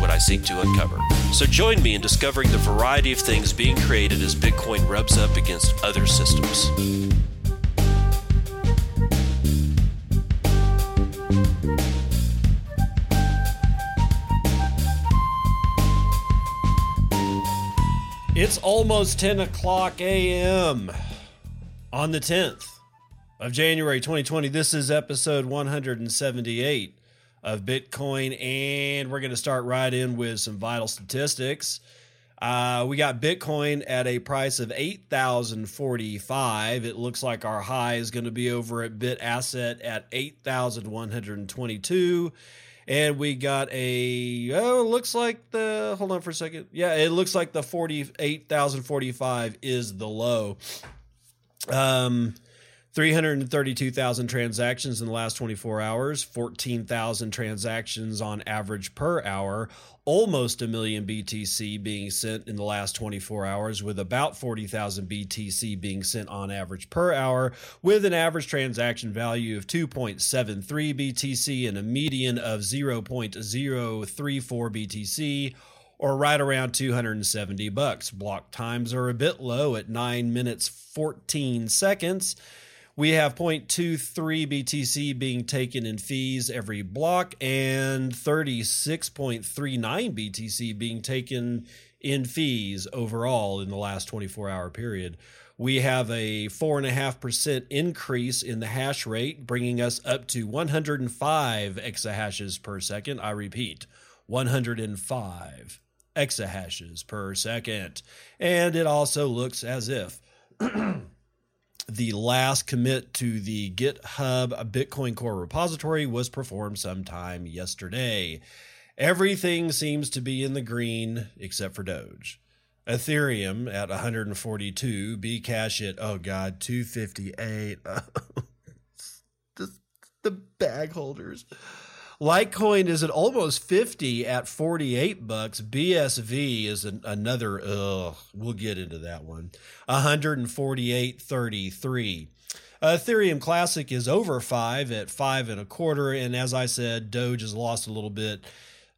what I seek to uncover. So join me in discovering the variety of things being created as Bitcoin rubs up against other systems. It's almost 10 o'clock a.m. on the 10th of January 2020. This is episode 178 of Bitcoin, and we're going to start right in with some vital statistics. Uh, we got Bitcoin at a price of eight thousand forty-five. It looks like our high is going to be over at at thousand one hundred twenty-two, and we got a oh, looks like the hold on for a second. Yeah, it looks like the forty-eight thousand forty-five is the low. Um, 332,000 transactions in the last 24 hours, 14,000 transactions on average per hour, almost a million BTC being sent in the last 24 hours, with about 40,000 BTC being sent on average per hour, with an average transaction value of 2.73 BTC and a median of 0.034 BTC or right around 270 bucks. Block times are a bit low at 9 minutes 14 seconds. We have 0.23 BTC being taken in fees every block and 36.39 BTC being taken in fees overall in the last 24 hour period. We have a 4.5% increase in the hash rate, bringing us up to 105 exahashes per second. I repeat, 105 exahashes per second. And it also looks as if the last commit to the GitHub Bitcoin Core repository was performed sometime yesterday. Everything seems to be in the green except for Doge. Ethereum at 142, Bcash at oh god 258. Just the bag holders. Litecoin is at almost 50 at 48 bucks. BSV is an, another, ugh, we'll get into that one. 148.33. Ethereum Classic is over five at five and a quarter. And as I said, Doge has lost a little bit.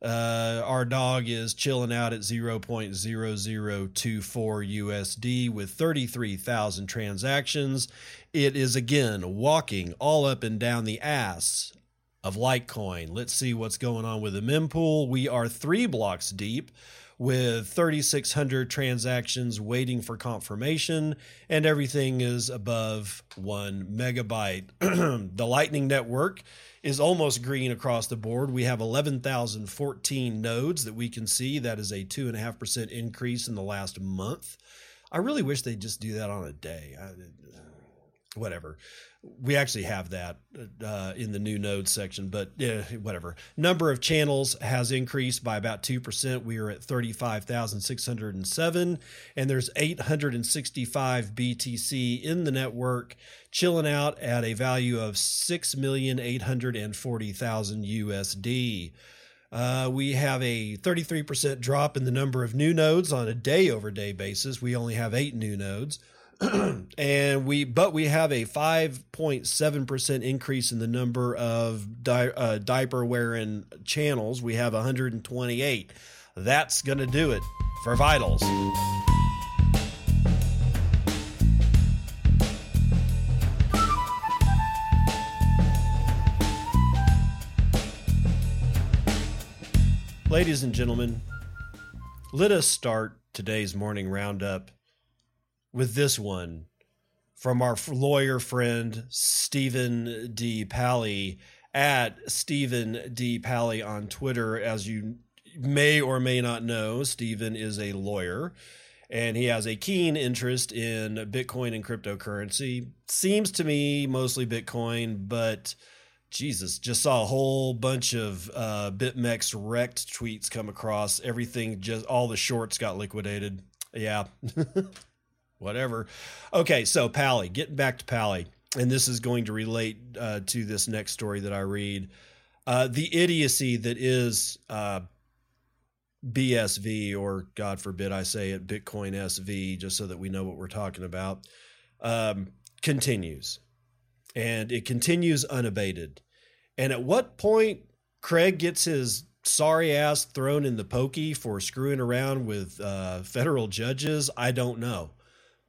Uh, our dog is chilling out at 0.0024 USD with 33,000 transactions. It is again walking all up and down the ass of Litecoin. Let's see what's going on with the mempool. We are three blocks deep with 3,600 transactions waiting for confirmation, and everything is above one megabyte. the Lightning Network is almost green across the board. We have 11,014 nodes that we can see. That is a 2.5% increase in the last month. I really wish they'd just do that on a day. I, whatever we actually have that uh, in the new nodes section, but yeah, whatever. Number of channels has increased by about 2%. We are at 35,607, and there's 865 BTC in the network, chilling out at a value of 6,840,000 USD. Uh, we have a 33% drop in the number of new nodes on a day over day basis. We only have eight new nodes. and we but we have a 5.7% increase in the number of di- uh, diaper wearing channels. We have 128 that's to do it for vitals. Ladies and gentlemen let us start today's morning roundup with this one from our lawyer friend Stephen D. Palley at Stephen D. Palley on Twitter. As you may or may not know, Stephen is a lawyer and he has a keen interest in Bitcoin and cryptocurrency. Seems to me mostly Bitcoin, but Jesus, just saw a whole bunch of uh, BitMEX wrecked tweets come across. Everything, just all the shorts got liquidated. Yeah. whatever. Okay, so Palley, getting back to Palley, and this is going to relate uh, to this next story that I read. Uh, the idiocy that is uh, BSV, or God forbid I say it, Bitcoin SV, just so that we know what we're talking about, um, continues. And it continues unabated. And at what point Craig gets his sorry ass thrown in the pokey for screwing around with uh, federal judges, I don't know.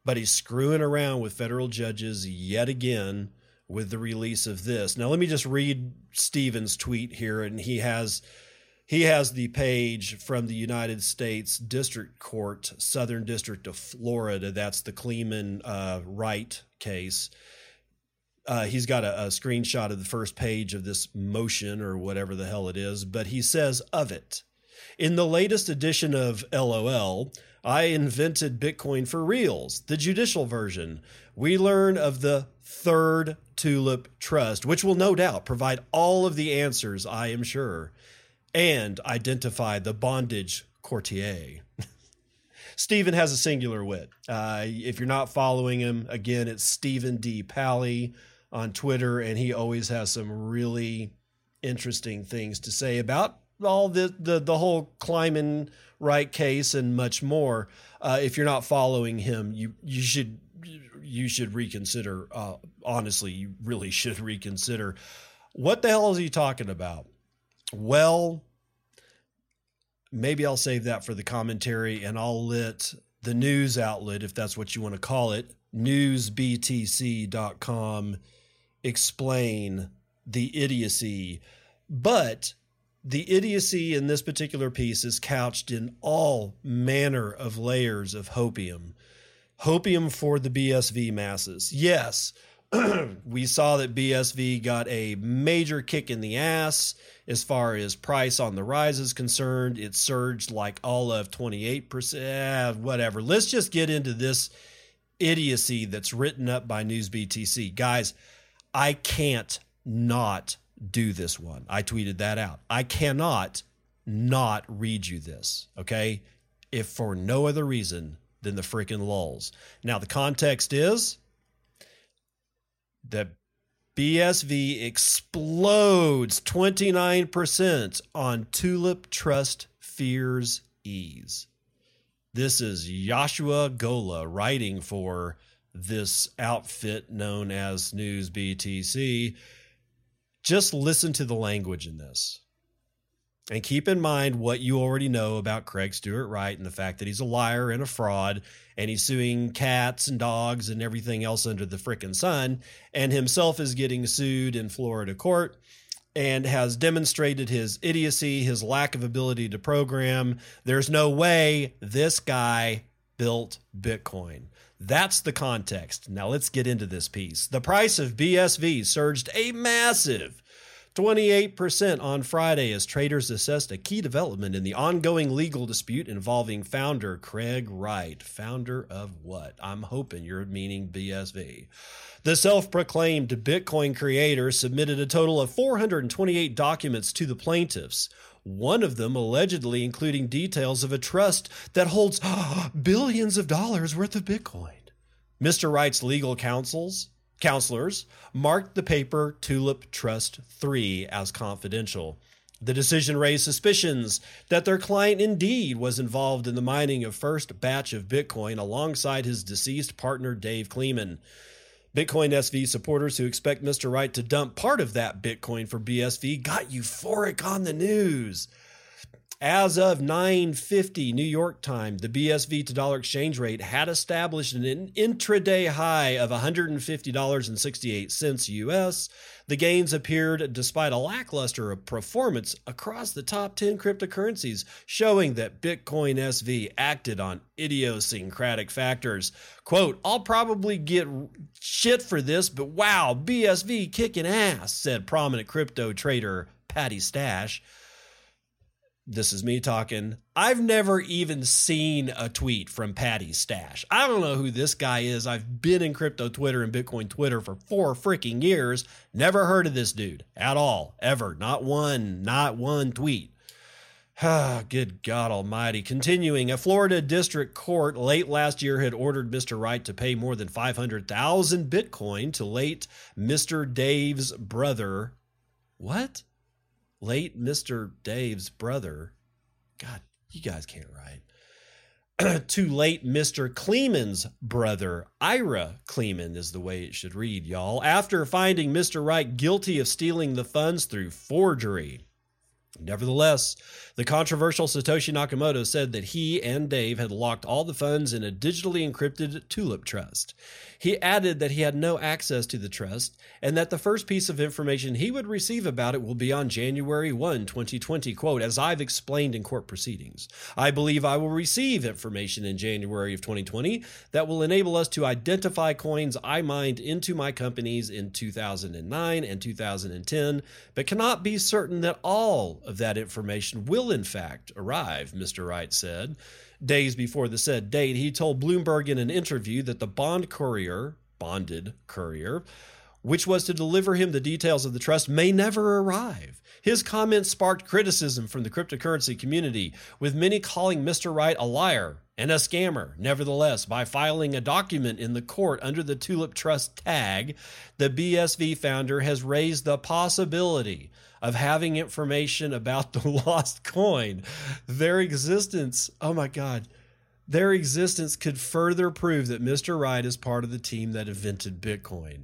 But he's screwing around with federal judges yet again with the release of this. Now, let me just read Steven's tweet here, and he has he has the page from the United States District Court, Southern District of Florida. That's the Kleiman uh, Wright case. Uh, he's got a, a, screenshot of the first page of this motion or whatever the hell it is, but he says of it. In the latest edition of LOL, I invented Bitcoin for reals, the judicial version. We learn of the third Tulip Trust, which will no doubt provide all of the answers, I am sure, and identify the bondage courtier. Stephen has a singular wit. Uh, if you're not following him, again, it's Stephen D. Palley on Twitter, and he always has some really interesting things to say about all the the, the whole Kleiman Wright case and much more. Uh, if you're not following him, you you should you should reconsider. Uh, honestly, you really should reconsider. What the hell is he talking about? Well, maybe I'll save that for the commentary, and I'll let the news outlet, if that's what you want to call it, newsbtc.com explain the idiocy, but the idiocy in this particular piece is couched in all manner of layers of hopium. Hopium for the BSV masses. Yes, we saw that BSV got a major kick in the ass as far as price on the rise is concerned. It surged like all of 28%, eh, whatever. Let's just get into this idiocy that's written up by News BTC. Guys, I can't not do this one. I tweeted that out. I cannot not read you this, okay? If for no other reason than the freaking lulls. Now, the context is that BSV explodes 29% on Tulip Trust Fears Ease. This is Joshua Gola writing for this outfit known as News BTC, just listen to the language in this. And keep in mind what you already know about Craig Stewart Wright and the fact that he's a liar and a fraud and he's suing cats and dogs and everything else under the frickin' sun and himself is getting sued in Florida court and has demonstrated his idiocy, his lack of ability to program. There's no way this guy built Bitcoin. That's the context. Now let's get into this piece. The price of BSV surged a massive 28% on Friday as traders assessed a key development in the ongoing legal dispute involving founder Craig Wright. Founder of what? I'm hoping you're meaning BSV. The self proclaimed Bitcoin creator submitted a total of 428 documents to the plaintiffs one of them allegedly including details of a trust that holds billions of dollars worth of Bitcoin. Mr. Wright's legal counsels, counselors marked the paper Tulip Trust 3 as confidential. The decision raised suspicions that their client indeed was involved in the mining of first batch of Bitcoin alongside his deceased partner Dave Kleiman. Bitcoin SV supporters who expect Mr. Wright to dump part of that Bitcoin for BSV got euphoric on the news. As of 9:50 New York time, the BSV to dollar exchange rate had established an intraday high of $150.68 US. The gains appeared despite a lackluster performance across the top 10 cryptocurrencies, showing that Bitcoin SV acted on idiosyncratic factors. Quote, I'll probably get shit for this, but wow, BSV kicking ass, said prominent crypto trader Patty Stash this is me talking. I've never even seen a tweet from Patty Stash. I don't know who this guy is. I've been in crypto Twitter and Bitcoin Twitter for four freaking years. Never heard of this dude at all, ever. Not one, not one tweet. Ah, good God Almighty. Continuing, a Florida district court late last year had ordered Mr. Wright to pay more than 500,000 Bitcoin to late Mr. Dave's brother. What? Late Mr. Dave's brother? God, you guys can't write. to late Mr. Kleiman's brother, Ira Kleiman is the way it should read, y'all, after finding Mr. Wright guilty of stealing the funds through forgery. Nevertheless, the controversial Satoshi Nakamoto said that he and Dave had locked all the funds in a digitally encrypted Tulip Trust. He added that he had no access to the trust and that the first piece of information he would receive about it will be on January 1, 2020. Quote, as I've explained in court proceedings, I believe I will receive information in January of 2020 that will enable us to identify coins I mined into my companies in 2009 and 2010, but cannot be certain that all of that information will in fact arrive, Mr. Wright said. Days before the said date, he told Bloomberg in an interview that the bond courier, bonded courier, which was to deliver him the details of the trust, may never arrive. His comments sparked criticism from the cryptocurrency community, with many calling Mr. Wright a liar and a scammer. Nevertheless, by filing a document in the court under the Tulip Trust tag, the BSV founder has raised the possibility of having information about the lost coin. Their existence, oh my God, their existence could further prove that Mr. Wright is part of the team that invented Bitcoin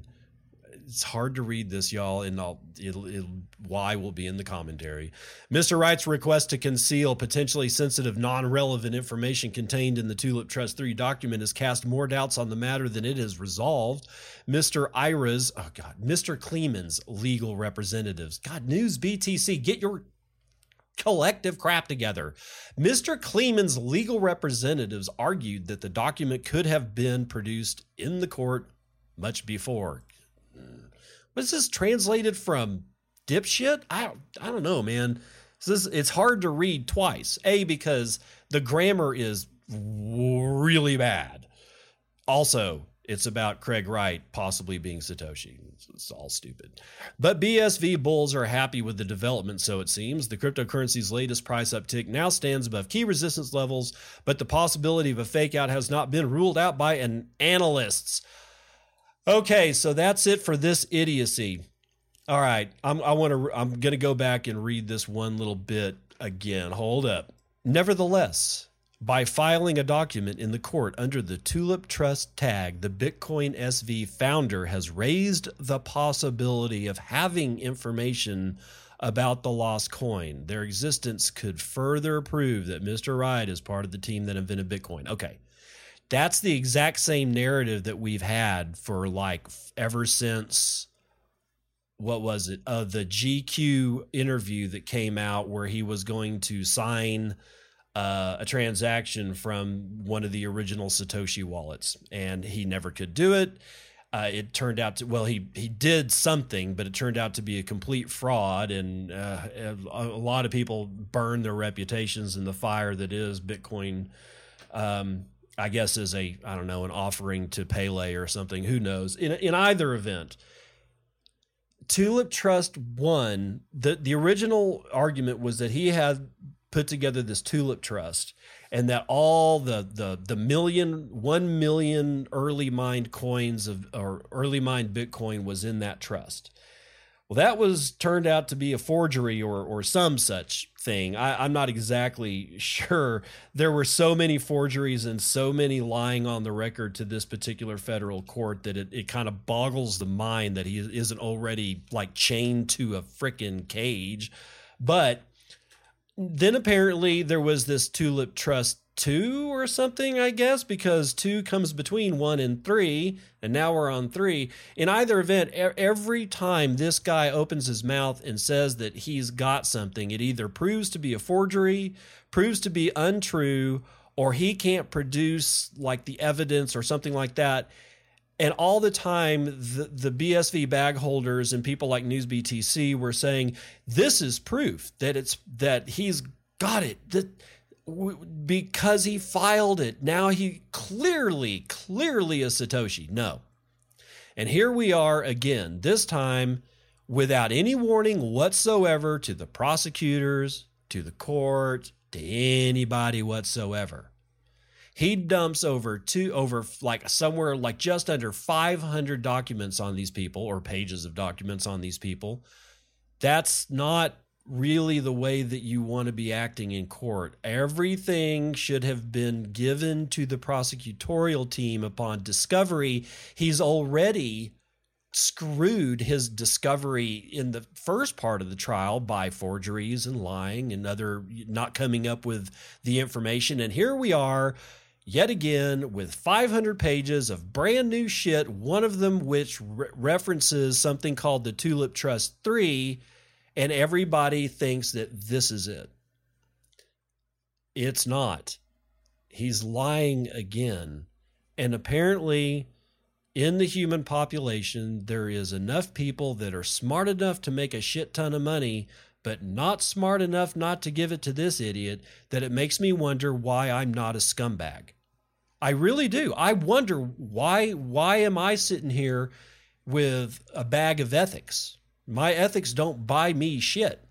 it's hard to read this, y'all, and I'll, it'll, it'll, why will be in the commentary. Mr. Wright's request to conceal potentially sensitive, non relevant information contained in the Tulip Trust 3 document has cast more doubts on the matter than it has resolved. Mr. Ira's, oh God, Mr. Kleiman's legal representatives, God, News BTC, get your collective crap together. Mr. Kleiman's legal representatives argued that the document could have been produced in the court much before was this translated from dipshit? I don't, I don't know, man. This, it's hard to read twice. A because the grammar is really bad. Also, it's about Craig Wright possibly being Satoshi. It's, it's, all stupid. But BSV bulls are happy with the development, so it seems. The cryptocurrency's latest price uptick now stands above key resistance levels, but the possibility of a fake out has not been ruled out by an analysts. Okay, so that's it for this idiocy. All right, I'm, I want to. I'm going to go back and read this one little bit again. Hold up. Nevertheless, by filing a document in the court under the Tulip Trust tag, the Bitcoin SV founder has raised the possibility of having information about the lost coin. Their existence could further prove that Mr. Wright is part of the team that invented Bitcoin. Okay. That's the exact same narrative that we've had for like ever since what was it? Uh, the GQ interview that came out where he was going to sign uh, a transaction from one of the original Satoshi wallets, and he never could do it. Uh, it turned out to well, he he did something, but it turned out to be a complete fraud, and uh, a, a, lot of people burned their reputations in the fire that is Bitcoin. Um, I guess as a I don't know an offering to Pele or something. Who knows? In in either event, Tulip Trust won. the The original argument was that he had put together this Tulip Trust, and that all the the the million one million early mined coins of or early mined Bitcoin was in that trust. Well, that was turned out to be a forgery or or some such thing. I, am not exactly sure. There were so many forgeries and so many lying on the record to this particular federal court that it, it kind of boggles the mind that he isn't already like chained to a freaking cage. But then apparently there was this Tulip Trust two or something, I guess, because two comes between one and three, and now we're on three. In either event, every time this guy opens his mouth and says that he's got something, it either proves to be a forgery, proves to be untrue, or he can't produce like the evidence or something like that. And all the time, the, the BSV bag holders and people like News BTC were saying, this is proof that it's that he's got it. That because he filed it. Now he clearly, clearly is Satoshi. No. And here we are again, this time without any warning whatsoever to the prosecutors, to the court, to anybody whatsoever. He dumps over two over like somewhere like just under 500 documents on these people or pages of documents on these people. That's not really the way that you want to be acting in court. Everything should have been given to the prosecutorial team upon discovery. He's already screwed his discovery in the first part of the trial by forgeries and lying and other not coming up with the information. And here we are yet again with 500 pages of brand new shit, one of them which re- references something called the Tulip Trust 3 and everybody thinks that this is it. It's not. He's lying again. And apparently, in the human population, there is enough people that are smart enough to make a shit ton of money, but not smart enough not to give it to this idiot that it makes me wonder why I'm not a scumbag. I really do. I wonder why why am I sitting here with a bag of ethics? My ethics don't buy me shit.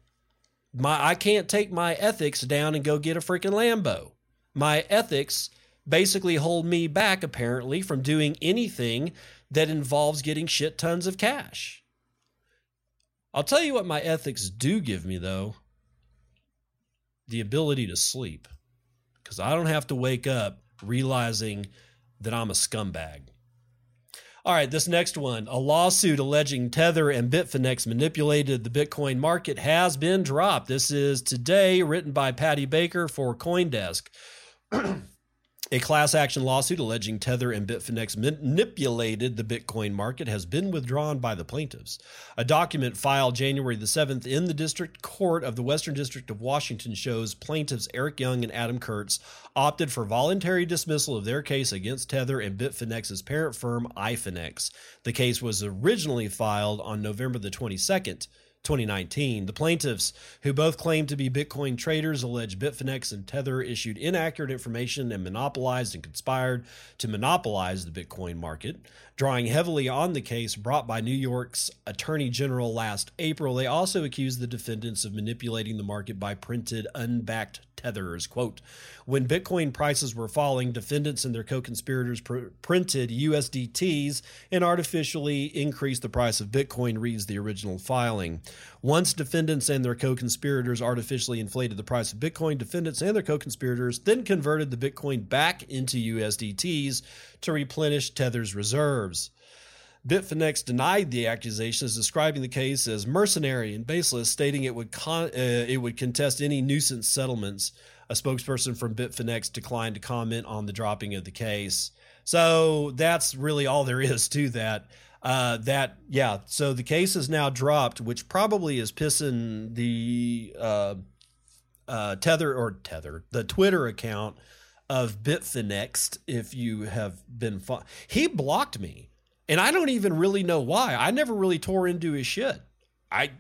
My I can't take my ethics down and go get a freaking Lambo. My ethics basically hold me back apparently from doing anything that involves getting shit tons of cash. I'll tell you what my ethics do give me though. The ability to sleep. Cuz I don't have to wake up realizing that I'm a scumbag. All right, this next one. A lawsuit alleging Tether and Bitfinex manipulated the Bitcoin market has been dropped. This is today written by Paddy Baker for Coindesk. A class action lawsuit alleging Tether and Bitfinex manipulated the Bitcoin market has been withdrawn by the plaintiffs. A document filed January the 7th in the District Court of the Western District of Washington shows plaintiffs Eric Young and Adam Kurtz opted for voluntary dismissal of their case against Tether and Bitfinex's parent firm, iFinex. The case was originally filed on November the 22nd. 2019. The plaintiffs, who both claim to be Bitcoin traders, allege Bitfinex and Tether issued inaccurate information and monopolized and conspired to monopolize the Bitcoin market. Drawing heavily on the case brought by New York's Attorney General last April, they also accused the defendants of manipulating the market by printed, unbacked tethers. Quote When Bitcoin prices were falling, defendants and their co conspirators pr- printed USDTs and artificially increased the price of Bitcoin, reads the original filing. Once defendants and their co conspirators artificially inflated the price of Bitcoin, defendants and their co conspirators then converted the Bitcoin back into USDTs to replenish Tether's reserves. Bitfinex denied the accusations, describing the case as mercenary and baseless, stating it would con- uh, it would contest any nuisance settlements. A spokesperson from Bitfinex declined to comment on the dropping of the case. So that's really all there is to that. Uh, that yeah. So the case is now dropped, which probably is pissing the uh, uh, tether or tether the Twitter account of Bitfinexed. If you have been, fo- he blocked me and I don't even really know why. I never really tore into his shit. I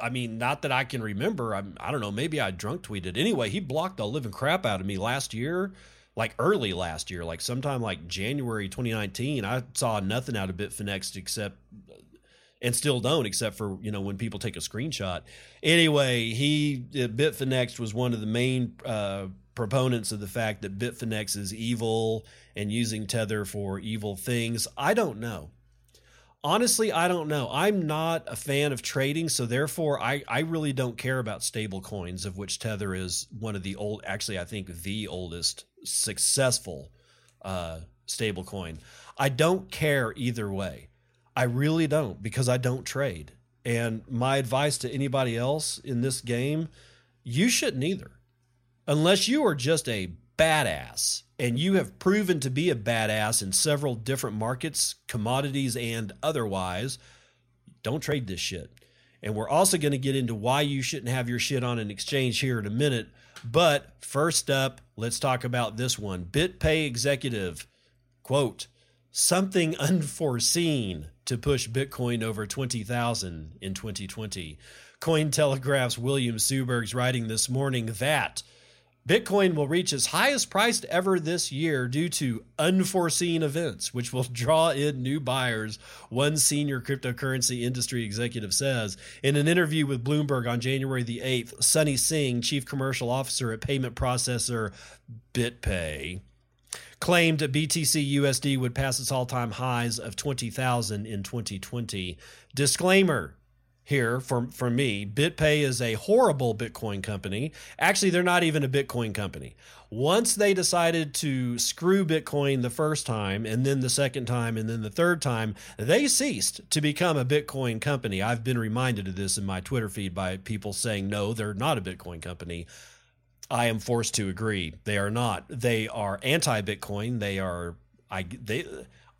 I mean, not that I can remember. I'm I don't know, maybe I drunk tweeted. Anyway, he blocked the living crap out of me last year, like early last year, like sometime like January 2019. I saw nothing out of Bitfinexed except and still don't except for, you know, when people take a screenshot. Anyway, he Bitfinexed was one of the main uh proponents of the fact that Bitfinex is evil and using Tether for evil things. I don't know. Honestly, I don't know. I'm not a fan of trading, so therefore I, I really don't care about stable coins, of which Tether is one of the old actually I think the oldest successful uh, stable coin. I don't care either way. I really don't because I don't trade. And my advice to anybody else in this game, you shouldn't either unless you are just a badass and you have proven to be a badass in several different markets, commodities, and otherwise, don't trade this shit. And we're also going to get into why you shouldn't have your shit on an exchange here in a minute. But first up, let's talk about this one BitPay executive, quote, something unforeseen to push Bitcoin over 20,000 in 2020. Cointelegraph's William Suberg's writing this morning that Bitcoin will reach its highest price ever this year due to unforeseen events, which will draw in new buyers, one senior cryptocurrency industry executive says. In an interview with Bloomberg on January the 8th, Sunny Singh, chief commercial officer at payment processor BitPay, claimed BTC USD would pass its all time highs of 20,000 in 2020. Disclaimer here for, from me. BitPay is a horrible Bitcoin company. Actually, they're not even a Bitcoin company. Once they decided to screw Bitcoin the first time and then the second time and then the third time, they ceased to become a Bitcoin company. I've been reminded of this in my Twitter feed by people saying no, they're not a Bitcoin company. I am forced to agree. They are not. They are anti-Bitcoin. They are I they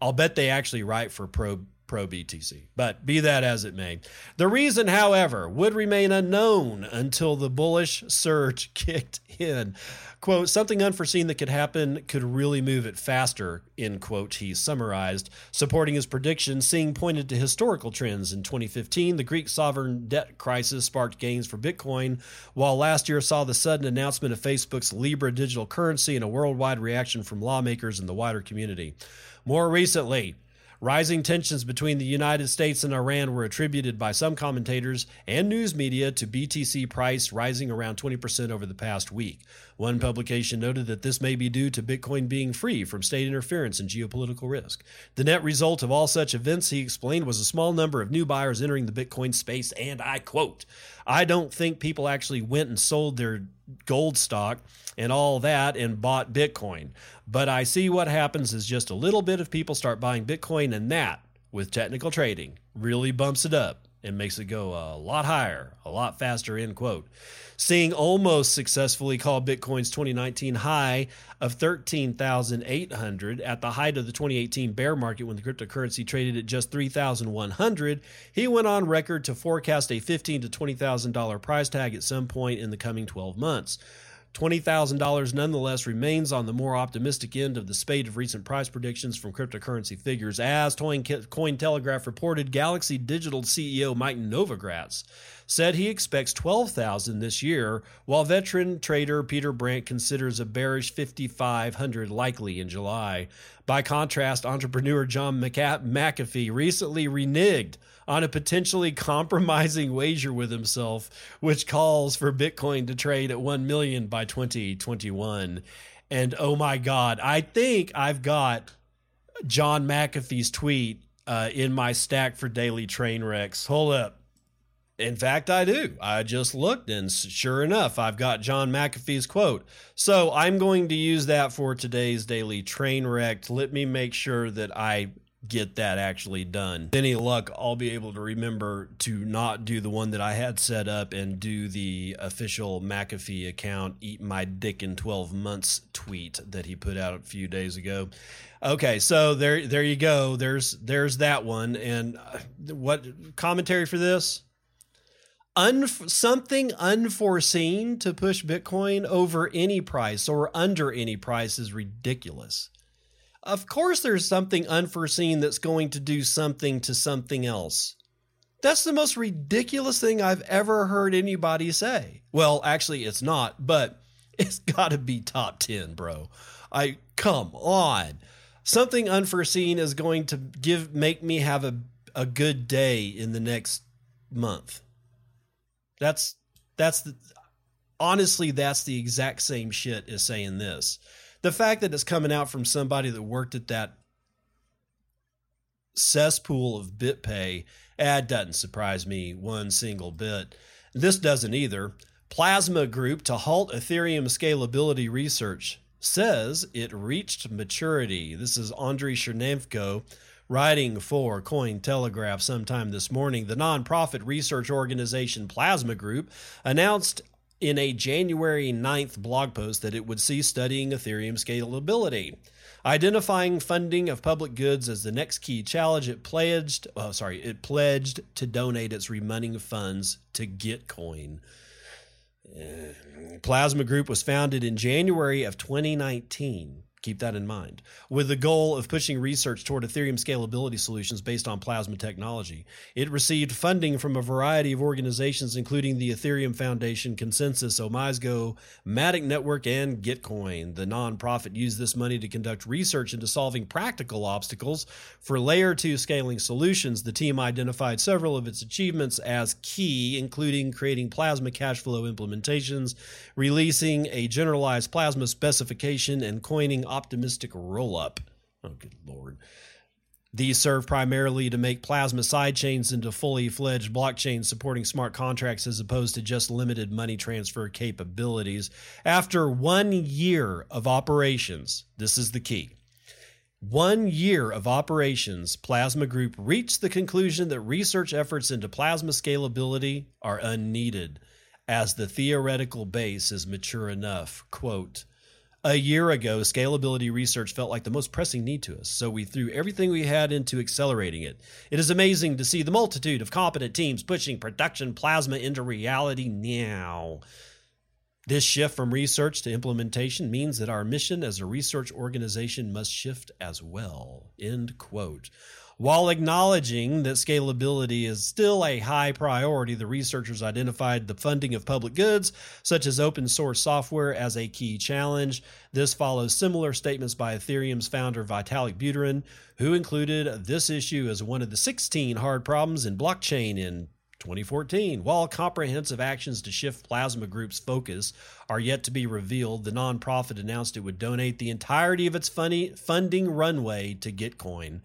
I'll bet they actually write for pro pro BTC. But be that as it may. The reason, however, would remain unknown until the bullish surge kicked in. Quote, something unforeseen that could happen could really move it faster, end quote, he summarized. Supporting his prediction, Singh pointed to historical trends. In 2015, the Greek sovereign debt crisis sparked gains for Bitcoin, while last year saw the sudden announcement of Facebook's Libra digital currency and a worldwide reaction from lawmakers and the wider community. More recently, Rising tensions between the United States and Iran were attributed by some commentators and news media to BTC price rising around 20% over the past week. One publication noted that this may be due to Bitcoin being free from state interference and geopolitical risk. The net result of all such events, he explained, was a small number of new buyers entering the Bitcoin space, and I quote, I don't think people actually went and sold their gold stock and all that and bought Bitcoin. But I see what happens is just a little bit of people start buying Bitcoin, and that, with technical trading, really bumps it up and makes it go a lot higher, a lot faster, end quote. Singh almost successfully called Bitcoin's 2019 high of 13,800 at the height of the 2018 bear market when the cryptocurrency traded at just 3,100. He went on record to forecast a $15 to $20,000 price tag at some point in the coming 12 months. $20,000 nonetheless remains on the more optimistic end of the spate of recent price predictions from cryptocurrency figures. As Cointelegraph reported, Galaxy Digital CEO Mike Novogratz said he expects 12,000 this year, while veteran trader Peter Brandt considers a bearish 5,500 likely in July. By contrast, entrepreneur John McAfee recently reneged on a potentially compromising wager with himself, which calls for Bitcoin to trade at 1 million by 2021. And oh my God, I think I've got John McAfee's tweet uh, in my stack for daily train wrecks. Hold up. In fact, I do. I just looked, and sure enough, I've got John McAfee's quote. So I'm going to use that for today's daily train wreck. Let me make sure that I get that actually done. Any luck, I'll be able to remember to not do the one that I had set up and do the official McAfee account eat my dick in 12 months tweet that he put out a few days ago. Okay, so there there you go. There's there's that one and uh, what commentary for this? Unf- something unforeseen to push Bitcoin over any price or under any price is ridiculous. Of course, there's something unforeseen that's going to do something to something else. That's the most ridiculous thing I've ever heard anybody say. Well, actually, it's not, but it's got to be top 10, bro. I come on. Something unforeseen is going to give make me have a a good day in the next month. That's that's the honestly that's the exact same shit as saying this the fact that it's coming out from somebody that worked at that cesspool of BitPay, ad eh, doesn't surprise me one single bit. This doesn't either. Plasma Group to halt Ethereum scalability research says it reached maturity. This is Andrei Chernenko writing for Cointelegraph sometime this morning. The nonprofit research organization Plasma Group announced in a January 9th blog post that it would cease studying Ethereum scalability. Identifying funding of public goods as the next key challenge, it pledged, oh, sorry, it pledged to donate its remaining funds to Gitcoin. Uh, Plasma Group was founded in January of 2019. Keep that in mind. With the goal of pushing research toward Ethereum scalability solutions based on plasma technology, it received funding from a variety of organizations, including the Ethereum Foundation, ConsenSys, OmiseGO, Matic Network, and Gitcoin. The nonprofit used this money to conduct research into solving practical obstacles for layer 2 scaling solutions. The team identified several of its achievements as key, including creating plasma cash flow implementations, releasing a generalized plasma specification, and coining optimistic rollup. Oh, good lord. These serve primarily to make Plasma sidechains into fully fledged blockchains supporting smart contracts as opposed to just limited money transfer capabilities. After one year of operations, this is the key. One year of operations, Plasma Group reached the conclusion that research efforts into plasma scalability are unneeded as the theoretical base is mature enough. Quote, a year ago, scalability research felt like the most pressing need to us, so we threw everything we had into accelerating it. It is amazing to see the multitude of competent teams pushing production plasma into reality now. This shift from research to implementation means that our mission as a research organization must shift as well. End quote. While acknowledging that scalability is still a high priority, the researchers identified the funding of public goods, such as open source software, as a key challenge. This follows similar statements by Ethereum's founder Vitalik Buterin, who included this issue as one of the 16 hard problems in blockchain in 2014. While comprehensive actions to shift Plasma Group's focus are yet to be revealed, the nonprofit announced it would donate the entirety of its funding runway to Gitcoin.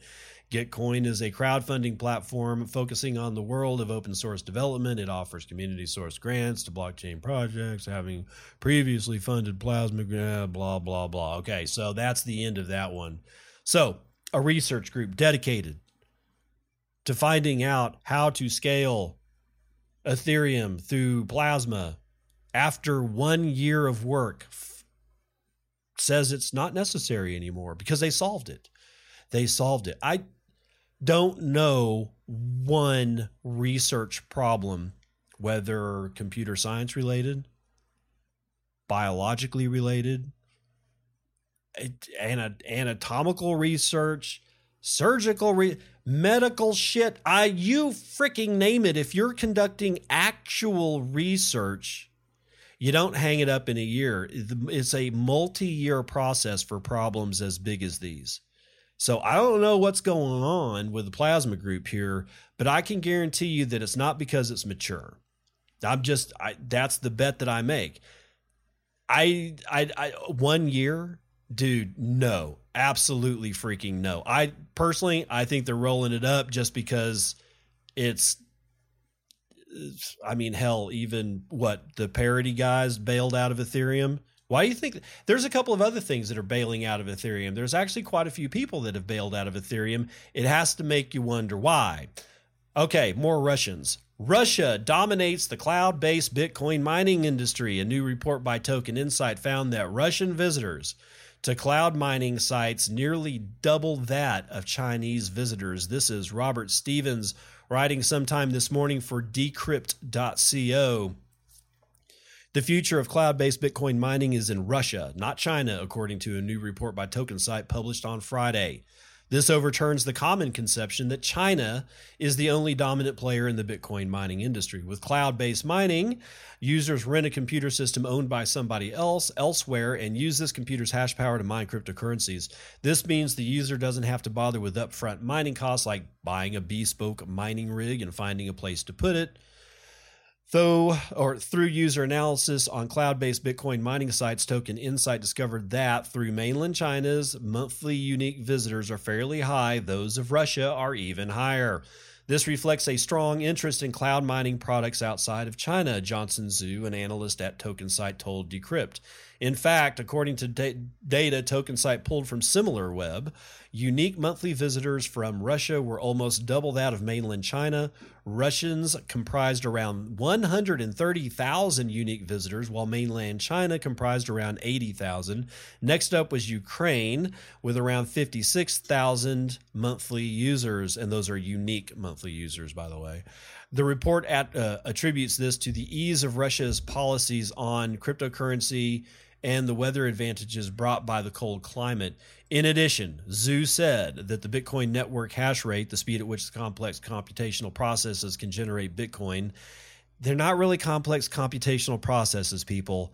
Gitcoin is a crowdfunding platform focusing on the world of open source development. It offers community source grants to blockchain projects, having previously funded Plasma, blah, blah, blah. Okay, so that's the end of that one. So, a research group dedicated to finding out how to scale Ethereum through Plasma after one year of work says it's not necessary anymore because they solved it. They solved it. I don't know one research problem, whether computer science related, biologically related, anatomical research, surgical re- medical shit. I you freaking name it. If you're conducting actual research, you don't hang it up in a year. It's a multi-year process for problems as big as these. So I don't know what's going on with the plasma group here, but I can guarantee you that it's not because it's mature. I'm just I, that's the bet that I make. I, I I one year, dude, no. Absolutely freaking no. I personally I think they're rolling it up just because it's I mean, hell, even what the Parity guys bailed out of Ethereum. Why do you think there's a couple of other things that are bailing out of Ethereum? There's actually quite a few people that have bailed out of Ethereum. It has to make you wonder why. Okay, more Russians. Russia dominates the cloud based Bitcoin mining industry. A new report by Token Insight found that Russian visitors to cloud mining sites nearly double that of Chinese visitors. This is Robert Stevens writing sometime this morning for decrypt.co. The future of cloud based Bitcoin mining is in Russia, not China, according to a new report by TokenSite published on Friday. This overturns the common conception that China is the only dominant player in the Bitcoin mining industry. With cloud based mining, users rent a computer system owned by somebody else elsewhere and use this computer's hash power to mine cryptocurrencies. This means the user doesn't have to bother with upfront mining costs like buying a bespoke mining rig and finding a place to put it. Though, or through user analysis on cloud based Bitcoin mining sites, Token Insight discovered that through mainland China's monthly unique visitors are fairly high, those of Russia are even higher. This reflects a strong interest in cloud mining products outside of China, Johnson Zhu, an analyst at TokenSite, told Decrypt. In fact, according to da- data TokenSite pulled from SimilarWeb, unique monthly visitors from Russia were almost double that of mainland China. Russians comprised around 130,000 unique visitors, while mainland China comprised around 80,000. Next up was Ukraine with around 56,000 monthly users, and those are unique monthly users, by the way. The report at, uh, attributes this to the ease of Russia's policies on cryptocurrency and the weather advantages brought by the cold climate. In addition, Zhu said that the Bitcoin network hash rate, the speed at which the complex computational processes can generate Bitcoin, they're not really complex computational processes, people.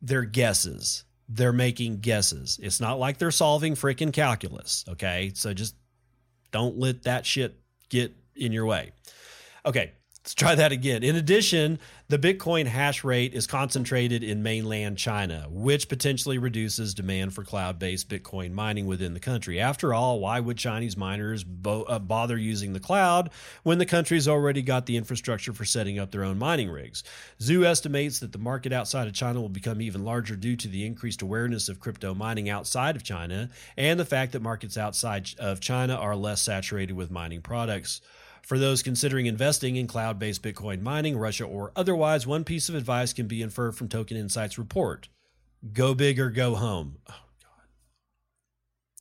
They're guesses. They're making guesses. It's not like they're solving freaking calculus. Okay. So just don't let that shit get in your way. Okay. Let's try that again. In addition, the Bitcoin hash rate is concentrated in mainland China, which potentially reduces demand for cloud based Bitcoin mining within the country. After all, why would Chinese miners bo- uh, bother using the cloud when the country's already got the infrastructure for setting up their own mining rigs? Zhu estimates that the market outside of China will become even larger due to the increased awareness of crypto mining outside of China and the fact that markets outside of China are less saturated with mining products. For those considering investing in cloud based Bitcoin mining, Russia or otherwise, one piece of advice can be inferred from Token Insights report go big or go home. Oh, God.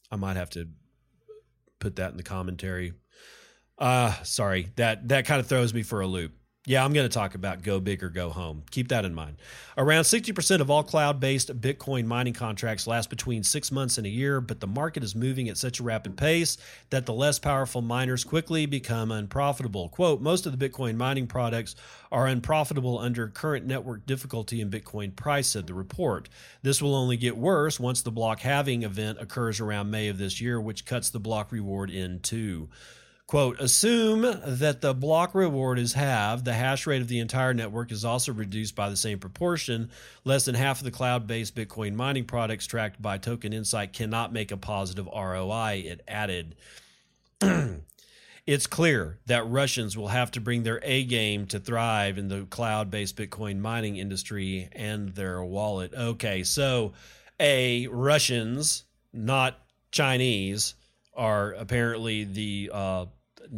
I might have to put that in the commentary. Uh, sorry, that, that kind of throws me for a loop. Yeah, I'm going to talk about go big or go home. Keep that in mind. Around 60% of all cloud based Bitcoin mining contracts last between six months and a year, but the market is moving at such a rapid pace that the less powerful miners quickly become unprofitable. Quote Most of the Bitcoin mining products are unprofitable under current network difficulty and Bitcoin price, said the report. This will only get worse once the block halving event occurs around May of this year, which cuts the block reward in two. Quote, assume that the block reward is halved. The hash rate of the entire network is also reduced by the same proportion. Less than half of the cloud based Bitcoin mining products tracked by Token Insight cannot make a positive ROI, it added. it's clear that Russians will have to bring their A game to thrive in the cloud based Bitcoin mining industry and their wallet. Okay, so A, Russians, not Chinese are apparently the uh,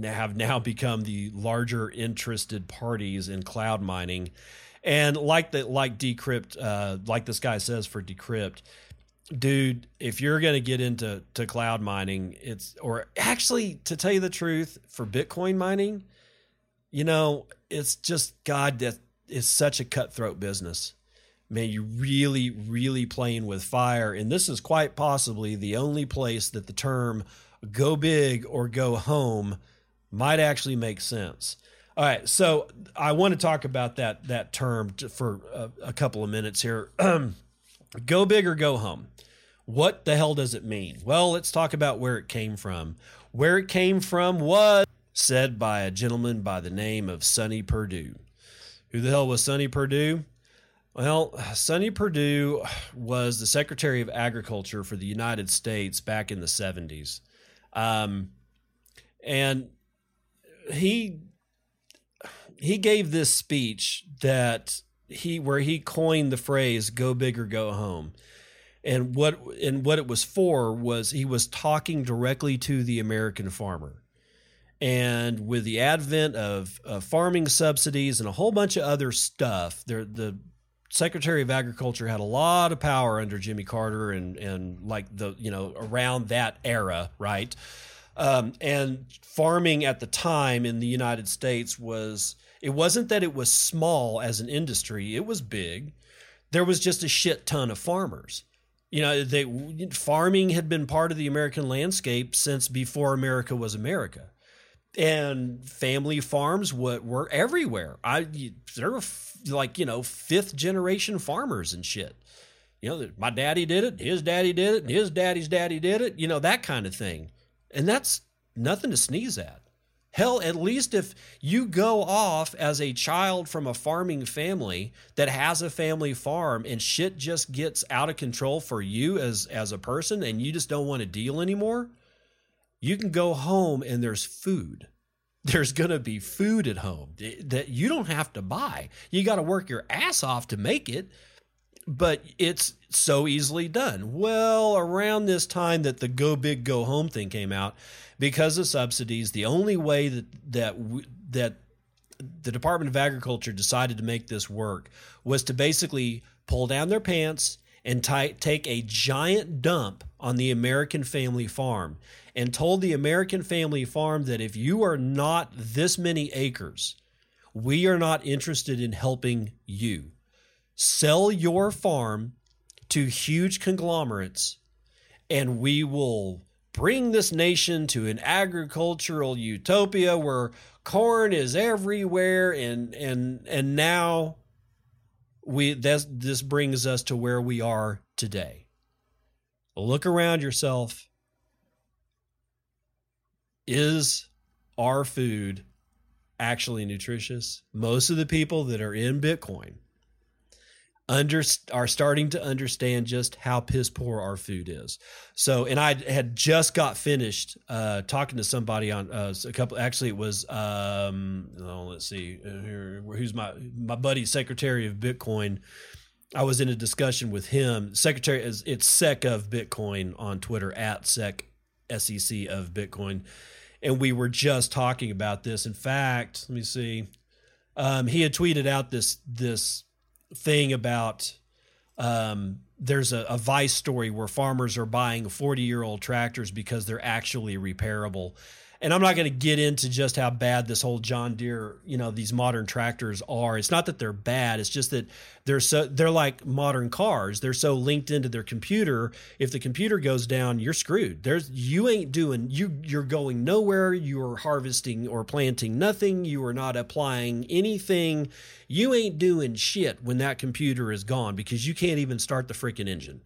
have now become the larger interested parties in cloud mining. And like the like decrypt, uh, like this guy says for decrypt, dude, if you're going to get into to cloud mining, it's or actually to tell you the truth, for Bitcoin mining, you know, it's just God that is such a cutthroat business. Man, you really, really playing with fire, and this is quite possibly the only place that the term "go big" or "go home" might actually make sense. All right, so I want to talk about that that term for a, a couple of minutes here. go big or go home. What the hell does it mean? Well, let's talk about where it came from. Where it came from was said by a gentleman by the name of Sonny Perdue. Who the hell was Sonny Perdue? Well, Sonny Perdue was the Secretary of Agriculture for the United States back in the 70s. Um, and he he gave this speech that he where he coined the phrase "go big or go home." And what and what it was for was he was talking directly to the American farmer. And with the advent of, of farming subsidies and a whole bunch of other stuff, there the Secretary of Agriculture had a lot of power under Jimmy Carter and and like the you know around that era, right? Um, and farming at the time in the United States was, it wasn't that it was small as an industry, it was big. There was just a shit ton of farmers. You know, they farming had been part of the American landscape since before America was America. And family farms were, were everywhere. I there were like, you know, fifth generation farmers and shit. You know, my daddy did it, his daddy did it, his daddy's daddy did it, you know, that kind of thing. And that's nothing to sneeze at. Hell, at least if you go off as a child from a farming family that has a family farm and shit just gets out of control for you as, as a person and you just don't want to deal anymore, you can go home and there's food. There's going to be food at home that you don't have to buy. You got to work your ass off to make it, but it's so easily done. Well, around this time that the go big go home thing came out, because of subsidies, the only way that that that the Department of Agriculture decided to make this work was to basically pull down their pants and t- take a giant dump on the American family farm and told the American family farm that if you are not this many acres, we are not interested in helping you sell your farm to huge conglomerates and we will bring this nation to an agricultural utopia where corn is everywhere and and and now we this this brings us to where we are today. Look around yourself. Is our food actually nutritious? Most of the people that are in bitcoin under are starting to understand just how piss poor our food is. So, and I had just got finished uh, talking to somebody on uh, a couple. Actually, it was um, oh, let's see, uh, here, who's my my buddy, Secretary of Bitcoin. I was in a discussion with him. Secretary is it's Sec of Bitcoin on Twitter at Sec SEC of Bitcoin, and we were just talking about this. In fact, let me see. Um, he had tweeted out this this thing about um, there's a, a Vice story where farmers are buying 40 year old tractors because they're actually repairable and I'm not going to get into just how bad this whole John Deere, you know, these modern tractors are. It's not that they're bad. It's just that they're so they're like modern cars. They're so linked into their computer. If the computer goes down, you're screwed. There's you ain't doing you you're going nowhere. You are harvesting or planting nothing. You are not applying anything. You ain't doing shit when that computer is gone because you can't even start the freaking engine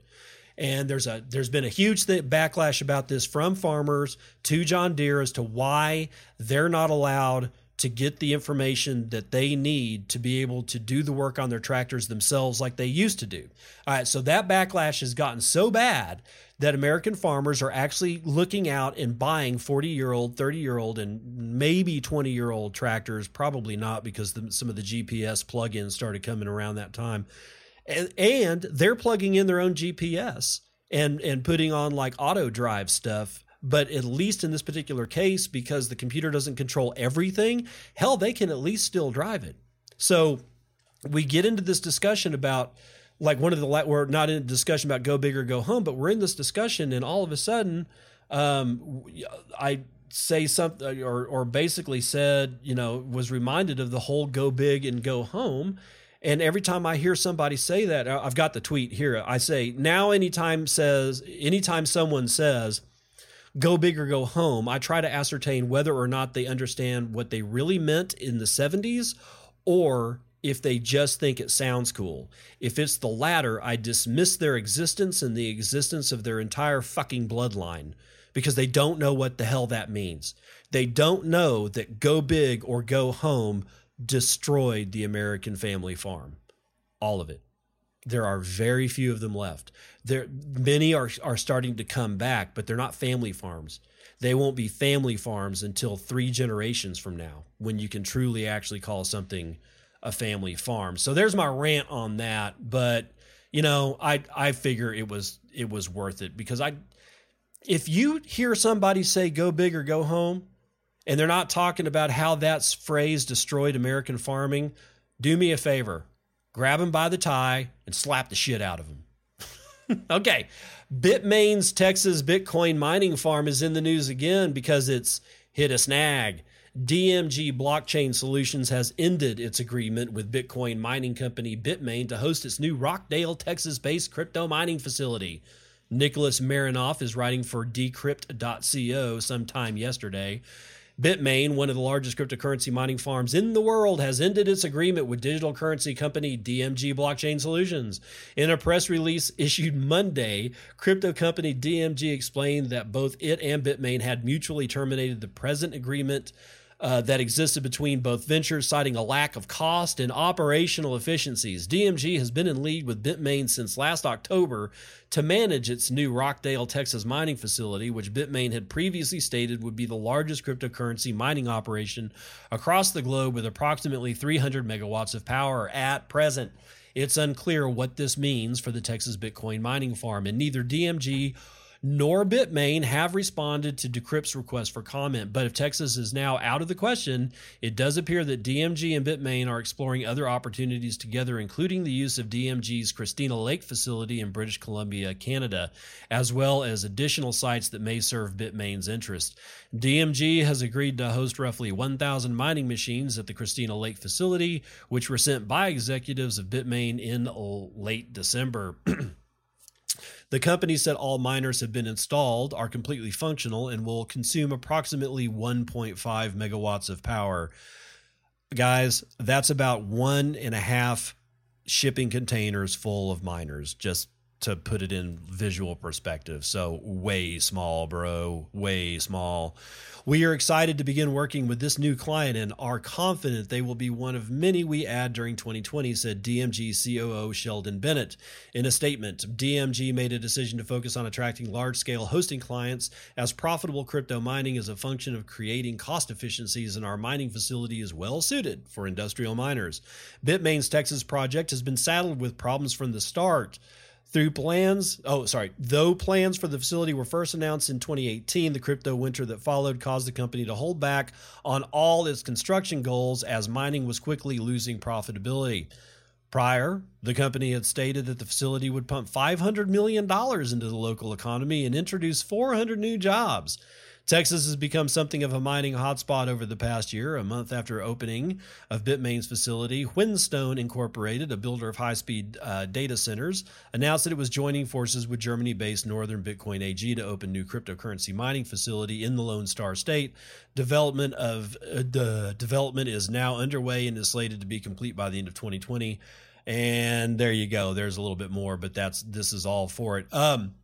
and there's a there's been a huge th- backlash about this from farmers to John Deere as to why they're not allowed to get the information that they need to be able to do the work on their tractors themselves like they used to do. All right, so that backlash has gotten so bad that American farmers are actually looking out and buying 40 year old, 30 year old, and maybe 20 year old tractors. Probably not because the, some of the GPS plugins started coming around that time and, and they're plugging in their own GPS and and putting on like auto drive stuff. But at least in this particular case because the computer doesn't control everything hell they can at least still drive it. So we get into this discussion about like one of the we're not in a discussion about go big or go home but we're in this discussion and all of a sudden um, i say something or or basically said you know was reminded of the whole go big and go home and every time I hear somebody say that, I've got the tweet here. I say, now anytime says anytime someone says, go big or go home, I try to ascertain whether or not they understand what they really meant in the 70s or if they just think it sounds cool. If it's the latter, I dismiss their existence and the existence of their entire fucking bloodline because they don't know what the hell that means. They don't know that go big or go home destroyed the American family farm. All of it. There are very few of them left. There many are are starting to come back, but they're not family farms. They won't be family farms until 3 generations from now when you can truly actually call something a family farm. So there's my rant on that, but you know, I I figure it was it was worth it because I if you hear somebody say go big or go home, and they're not talking about how that phrase destroyed American farming, do me a favor. Grab them by the tie and slap the shit out of them. okay. Bitmain's Texas Bitcoin mining farm is in the news again because it's hit a snag. DMG Blockchain Solutions has ended its agreement with Bitcoin mining company Bitmain to host its new Rockdale, Texas based crypto mining facility. Nicholas Marinoff is writing for decrypt.co sometime yesterday. Bitmain, one of the largest cryptocurrency mining farms in the world, has ended its agreement with digital currency company DMG Blockchain Solutions. In a press release issued Monday, crypto company DMG explained that both it and Bitmain had mutually terminated the present agreement uh, that existed between both ventures, citing a lack of cost and operational efficiencies. DMG has been in lead with Bitmain since last October to manage its new Rockdale, Texas mining facility, which Bitmain had previously stated would be the largest cryptocurrency mining operation across the globe with approximately 300 megawatts of power at present. It's unclear what this means for the Texas Bitcoin mining farm, and neither DMG nor Bitmain have responded to Decrypt's request for comment. But if Texas is now out of the question, it does appear that DMG and Bitmain are exploring other opportunities together, including the use of DMG's Christina Lake facility in British Columbia, Canada, as well as additional sites that may serve Bitmain's interest. DMG has agreed to host roughly 1,000 mining machines at the Christina Lake facility, which were sent by executives of Bitmain in late December. The company said all miners have been installed, are completely functional, and will consume approximately 1.5 megawatts of power. Guys, that's about one and a half shipping containers full of miners, just to put it in visual perspective. So, way small, bro, way small. We are excited to begin working with this new client and are confident they will be one of many we add during 2020, said DMG COO Sheldon Bennett. In a statement, DMG made a decision to focus on attracting large scale hosting clients as profitable crypto mining is a function of creating cost efficiencies, and our mining facility is well suited for industrial miners. Bitmain's Texas project has been saddled with problems from the start. Through plans, oh, sorry, though plans for the facility were first announced in 2018, the crypto winter that followed caused the company to hold back on all its construction goals as mining was quickly losing profitability. Prior, the company had stated that the facility would pump $500 million into the local economy and introduce 400 new jobs. Texas has become something of a mining hotspot over the past year. A month after opening of Bitmain's facility, Whinstone Incorporated, a builder of high-speed uh, data centers, announced that it was joining forces with Germany-based Northern Bitcoin AG to open new cryptocurrency mining facility in the Lone Star State. Development of uh, the development is now underway and is slated to be complete by the end of 2020. And there you go. There's a little bit more, but that's this is all for it. Um,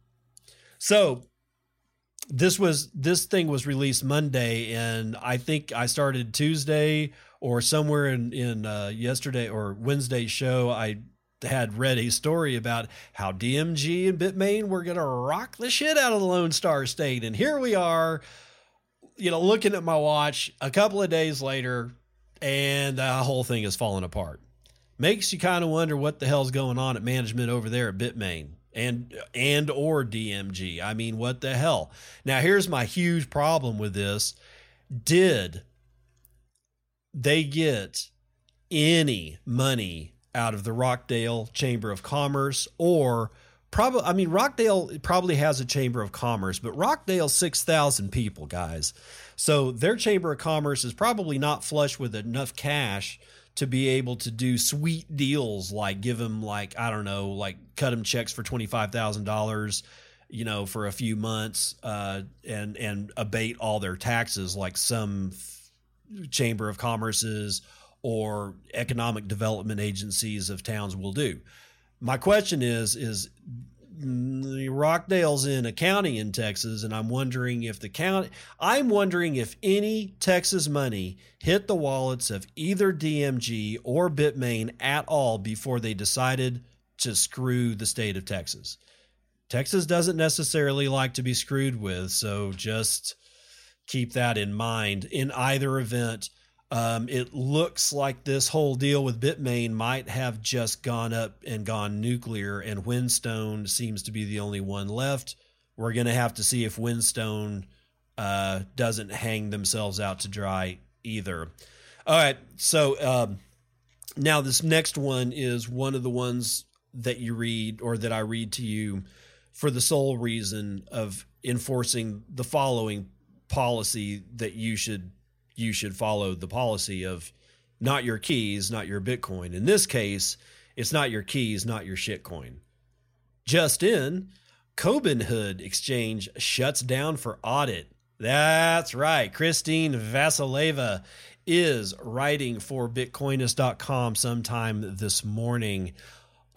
so this was this thing was released Monday, and I think I started Tuesday or somewhere in in uh, yesterday or Wednesday show. I had read a story about how DMG and Bitmain were going to rock the shit out of the Lone Star State, and here we are. You know, looking at my watch a couple of days later, and the whole thing is falling apart. Makes you kind of wonder what the hell's going on at management over there at Bitmain and and or DMG. I mean, what the hell? Now, here's my huge problem with this. Did they get any money out of the Rockdale Chamber of Commerce or probably I mean Rockdale probably has a chamber of commerce, but Rockdale 6,000 people, guys. So their chamber of commerce is probably not flush with enough cash to be able to do sweet deals like give them like I don't know like cut them checks for twenty five thousand dollars you know for a few months uh, and and abate all their taxes like some chamber of commerce's or economic development agencies of towns will do. My question is is Rockdale's in a county in Texas, and I'm wondering if the county, I'm wondering if any Texas money hit the wallets of either DMG or Bitmain at all before they decided to screw the state of Texas. Texas doesn't necessarily like to be screwed with, so just keep that in mind. In either event, um, it looks like this whole deal with Bitmain might have just gone up and gone nuclear, and Whinstone seems to be the only one left. We're going to have to see if Whinstone uh, doesn't hang themselves out to dry either. All right, so um, now this next one is one of the ones that you read or that I read to you for the sole reason of enforcing the following policy that you should you should follow the policy of not your keys, not your Bitcoin. In this case, it's not your keys, not your shitcoin. Just in, Cobinhood Exchange shuts down for audit. That's right. Christine Vasileva is writing for Bitcoinist.com sometime this morning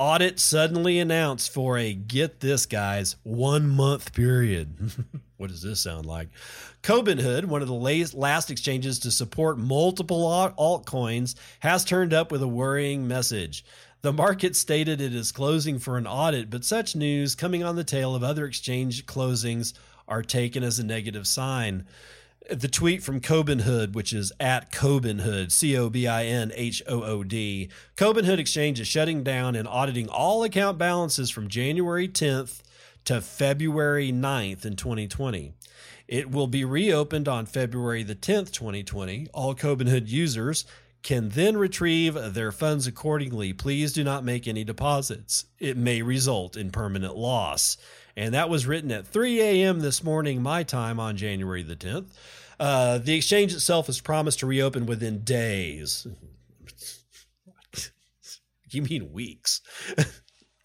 audit suddenly announced for a get this guys one month period. What does this sound like? Cobinhood, one of the last exchanges to support multiple altcoins has turned up with a worrying message. The market stated it is closing for an audit but such news coming on the tail of other exchange closings are taken as a negative sign the tweet from Cobinhood, which is at Cobinhood, C O B I N H O O D. Cobinhood Exchange is shutting down and auditing all account balances from January 10th to February 9th in 2020. It will be reopened on February the 10th, 2020. All Cobinhood users can then retrieve their funds accordingly. Please do not make any deposits. It may result in permanent loss. And that was written at 3 a.m. this morning, my time on January the 10th. Uh, the exchange itself is promised to reopen within days. you mean weeks?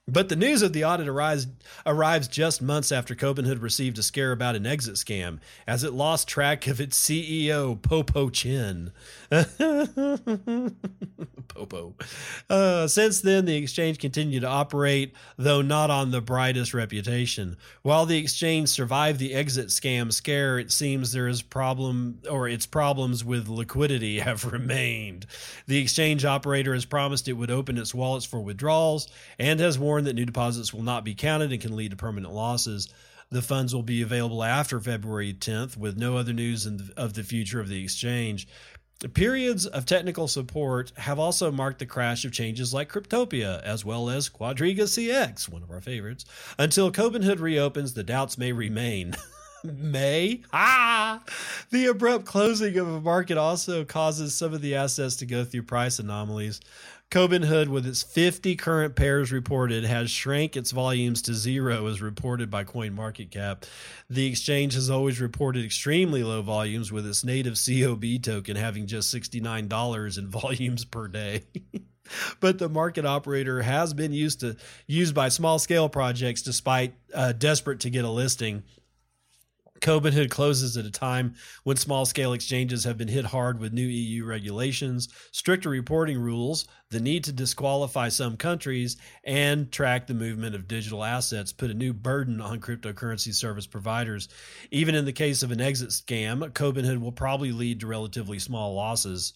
But the news of the audit arrives, arrives just months after Cobinhood received a scare about an exit scam as it lost track of its CEO, Popo Chen. Popo. Uh, since then, the exchange continued to operate, though not on the brightest reputation. While the exchange survived the exit scam scare, it seems there is problem or its problems with liquidity have remained. The exchange operator has promised it would open its wallets for withdrawals and has warned that new deposits will not be counted and can lead to permanent losses. The funds will be available after February 10th, with no other news the, of the future of the exchange. Periods of technical support have also marked the crash of changes like Cryptopia, as well as Quadriga CX, one of our favorites. Until Cobinhood reopens, the doubts may remain. may. Ah! The abrupt closing of a market also causes some of the assets to go through price anomalies. Cobinhood, with its 50 current pairs reported, has shrank its volumes to zero, as reported by CoinMarketCap. The exchange has always reported extremely low volumes, with its native COB token having just $69 in volumes per day. but the market operator has been used to used by small scale projects despite uh, desperate to get a listing Cobinhood closes at a time when small scale exchanges have been hit hard with new EU regulations, stricter reporting rules, the need to disqualify some countries, and track the movement of digital assets put a new burden on cryptocurrency service providers. Even in the case of an exit scam, Cobinhood will probably lead to relatively small losses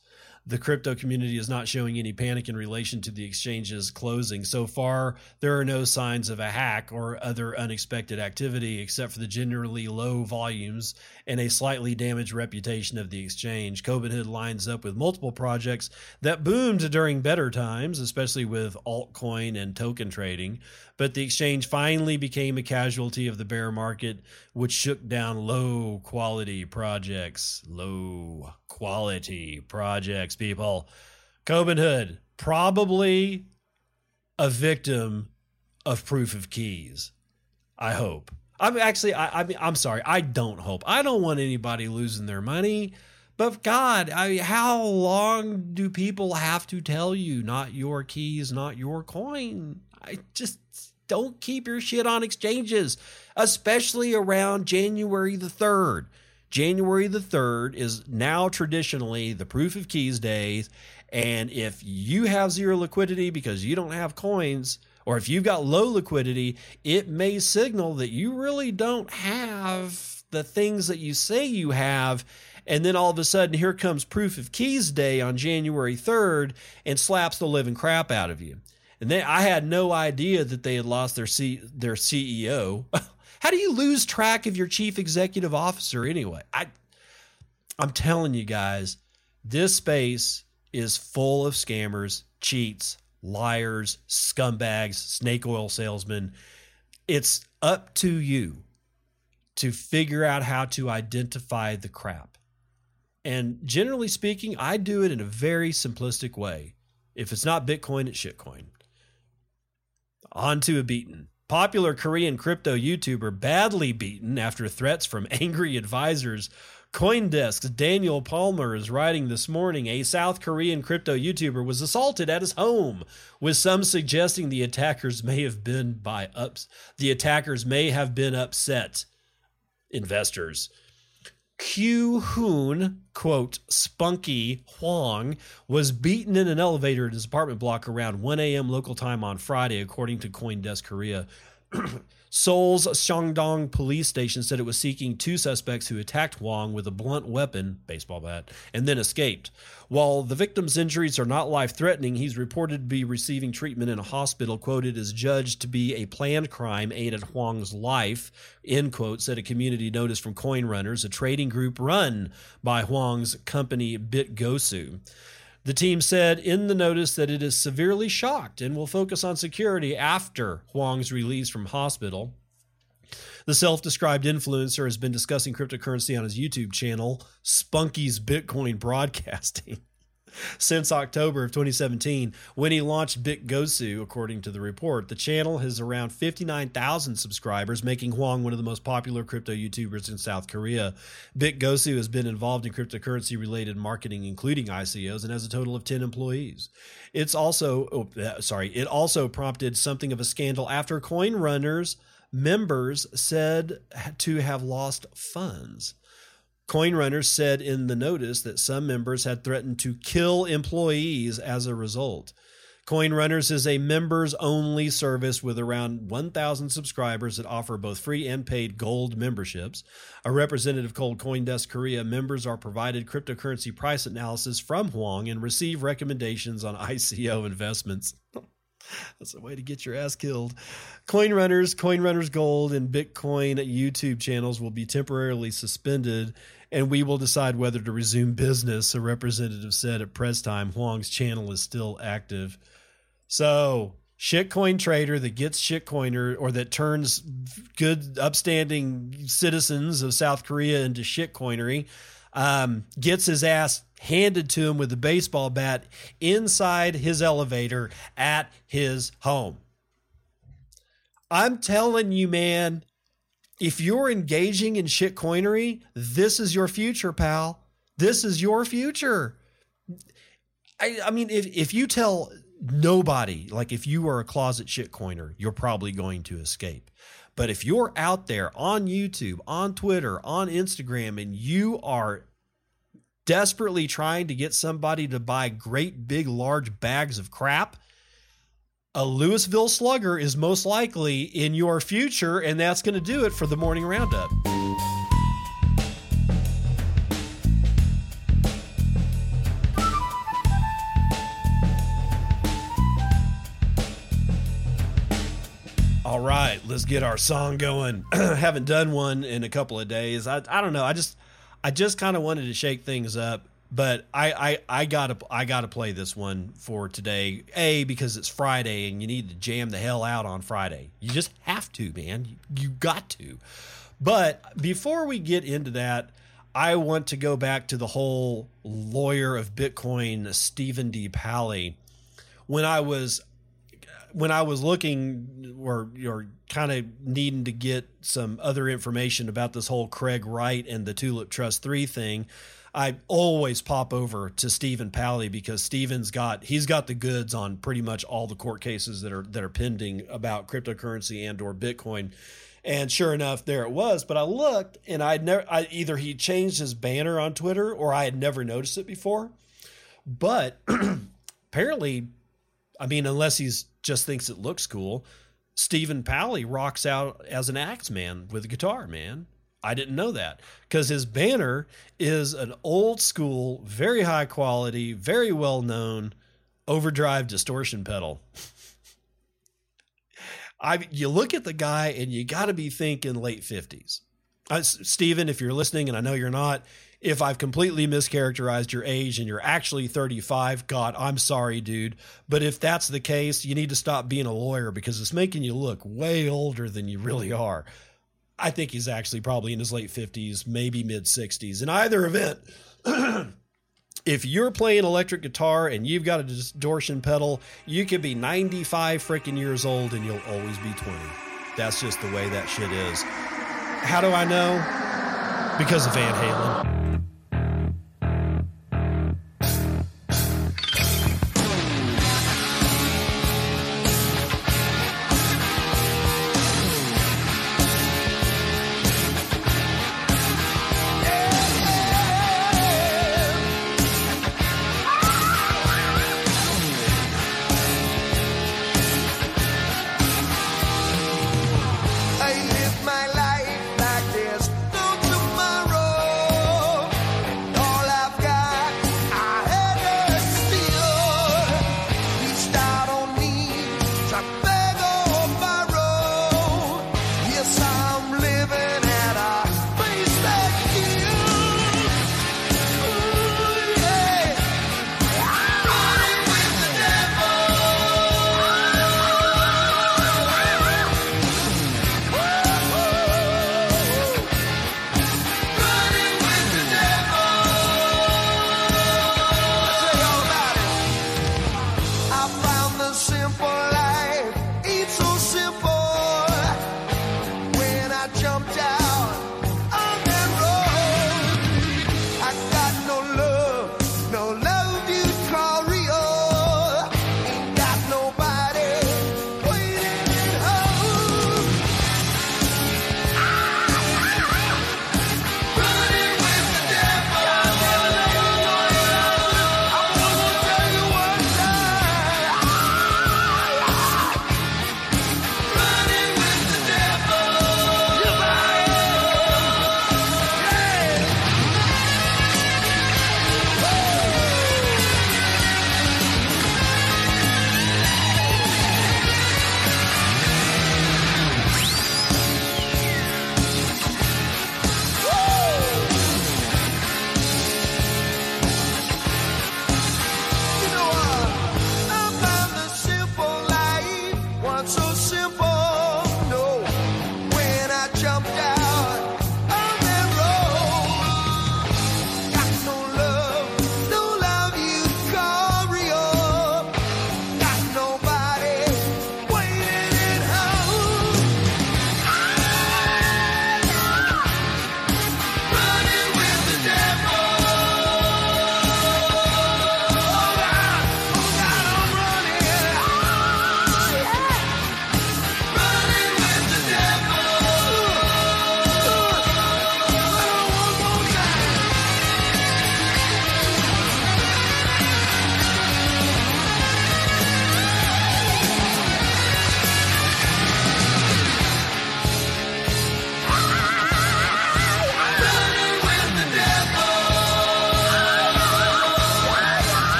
the crypto community is not showing any panic in relation to the exchange's closing. So far, there are no signs of a hack or other unexpected activity, except for the generally low volumes and a slightly damaged reputation of the exchange. Cobinhood lines up with multiple projects that boomed during better times, especially with altcoin and token trading. But the exchange finally became a casualty of the bear market, which shook down low quality projects. Low quality projects, people. Cobinhood, probably a victim of proof of keys. I hope. I'm actually, I, I mean, I'm sorry. I don't hope. I don't want anybody losing their money. But God, I how long do people have to tell you not your keys, not your coin? I just don't keep your shit on exchanges, especially around January the 3rd. January the 3rd is now traditionally the proof of keys days. And if you have zero liquidity because you don't have coins, or if you've got low liquidity, it may signal that you really don't have the things that you say you have. And then all of a sudden, here comes Proof of Keys Day on January 3rd and slaps the living crap out of you. And then I had no idea that they had lost their C- their CEO. How do you lose track of your chief executive officer anyway? I I'm telling you guys, this space is full of scammers, cheats, liars, scumbags, snake oil salesmen. It's up to you to figure out how to identify the crap. And generally speaking, I do it in a very simplistic way. If it's not Bitcoin, it's shitcoin. On to a beaten. Popular Korean crypto YouTuber badly beaten after threats from angry advisors Coindesk's Daniel Palmer is writing this morning a South Korean crypto YouTuber was assaulted at his home, with some suggesting the attackers may have been by ups the attackers may have been upset investors. Q Hoon, quote, Spunky Hwang, was beaten in an elevator at his apartment block around 1 a.m. local time on Friday, according to Coindesk Korea. Seoul's Sangdong police station said it was seeking two suspects who attacked Hwang with a blunt weapon, baseball bat, and then escaped. While the victim's injuries are not life threatening, he's reported to be receiving treatment in a hospital, quoted as judged to be a planned crime aimed at Hwang's life, end quote, said a community notice from Coin Runners, a trading group run by Hwang's company BitGosu. The team said in the notice that it is severely shocked and will focus on security after Hwang's release from hospital. The self described influencer has been discussing cryptocurrency on his YouTube channel, Spunky's Bitcoin Broadcasting. Since October of 2017 when he launched BitGosu, according to the report. The channel has around 59,000 subscribers, making Hwang one of the most popular crypto YouTubers in South Korea. BitGosu has been involved in cryptocurrency related marketing, including ICOs, and has a total of 10 employees. It's also, oh, uh, sorry, it also prompted something of a scandal after Coin Runners members said to have lost funds. Coinrunners said in the notice that some members had threatened to kill employees as a result. Coinrunners is a members only service with around 1,000 subscribers that offer both free and paid gold memberships. A representative told Coindesk Korea members are provided cryptocurrency price analysis from Hwang and receive recommendations on ICO investments. That's a way to get your ass killed. Coin Runners, Coin Runners Gold, and Bitcoin YouTube channels will be temporarily suspended, and we will decide whether to resume business. A representative said at press time Hwang's channel is still active. So, shitcoin trader that gets shitcoiner or that turns good, upstanding citizens of South Korea into shitcoinery um, gets his ass handed to him with a baseball bat inside his elevator at his home. I'm telling you, man, if you're engaging in shitcoinery, this is your future, pal. This is your future. I, I mean, if, if you tell nobody, like if you are a closet shitcoiner, you're probably going to escape. But if you're out there on YouTube, on Twitter, on Instagram, and you are desperately trying to get somebody to buy great big large bags of crap, a Louisville slugger is most likely in your future, and that's going to do it for the morning roundup. All right, let's get our song going. Haven't done one in a couple of days. I I don't know. I just I just kind of wanted to shake things up, but I I I gotta I gotta play this one for today. A because it's Friday and you need to jam the hell out on Friday. You just have to, man. You, you got to. But before we get into that, I want to go back to the whole lawyer of Bitcoin, Stephen D. Palley. When I was when I was looking or kind of needing to get some other information about this whole Craig Wright and the Tulip Trust 3 thing, I always pop over to Stephen Palley because Stephen's got he's got the goods on pretty much all the court cases that are that are pending about cryptocurrency and or Bitcoin. And sure enough, there it was. But I looked and I'd never I, either he changed his banner on Twitter or I had never noticed it before. But apparently, I mean, unless he's just thinks it looks cool. Stephen Palley rocks out as an axeman with a guitar, man. I didn't know that because his banner is an old school, very high quality, very well known overdrive distortion pedal. I you look at the guy and you got to be thinking late 50s. Uh, Stephen, if you're listening, and I know you're not, if I've completely mischaracterized your age and you're actually 35, God, I'm sorry, dude. But if that's the case, you need to stop being a lawyer because it's making you look way older than you really are. I think he's actually probably in his late 50s, maybe mid 60s. In either event, if you're playing electric guitar and you've got a distortion pedal, you could be 95 freaking years old and you'll always be 20. That's just the way that shit is. How do I know? Because of Van Halen.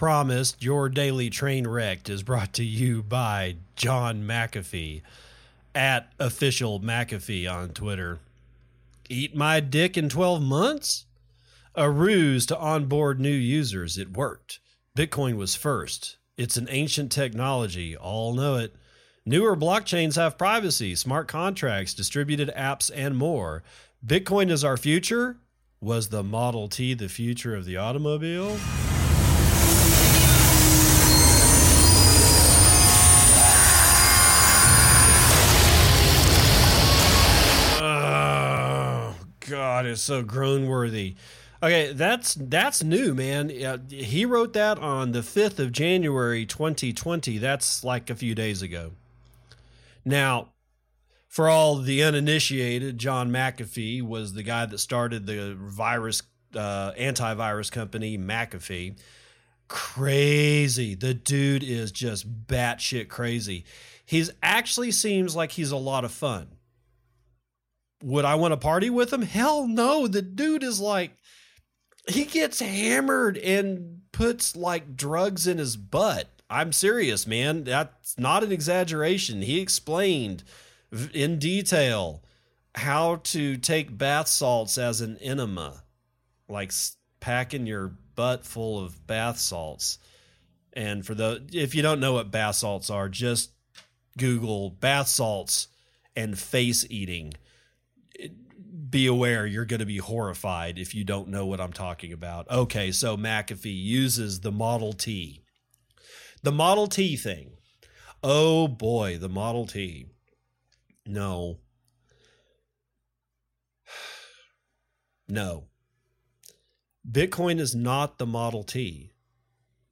Promised, your daily train wreck is brought to you by John McAfee at official McAfee on Twitter. Eat my dick in 12 months? A ruse to onboard new users. It worked. Bitcoin was first. It's an ancient technology. All know it. Newer blockchains have privacy, smart contracts, distributed apps, and more. Bitcoin is our future. Was the Model T the future of the automobile? Oh, God, so groan worthy. Okay, that's that's new, man. He wrote that on the 5th of January 2020. That's like a few days ago. Now, for all the uninitiated, John McAfee was the guy that started the virus uh, antivirus company McAfee. Crazy. The dude is just batshit crazy. He's actually seems like he's a lot of fun. Would I want to party with him? Hell no. The dude is like he gets hammered and puts like drugs in his butt. I'm serious, man. That's not an exaggeration. He explained in detail how to take bath salts as an enema, like packing your butt full of bath salts. And for the if you don't know what bath salts are, just Google bath salts and face eating. Be aware you're going to be horrified if you don't know what I'm talking about. Okay, so McAfee uses the Model T. The Model T thing. Oh boy, the Model T. No. No. Bitcoin is not the Model T.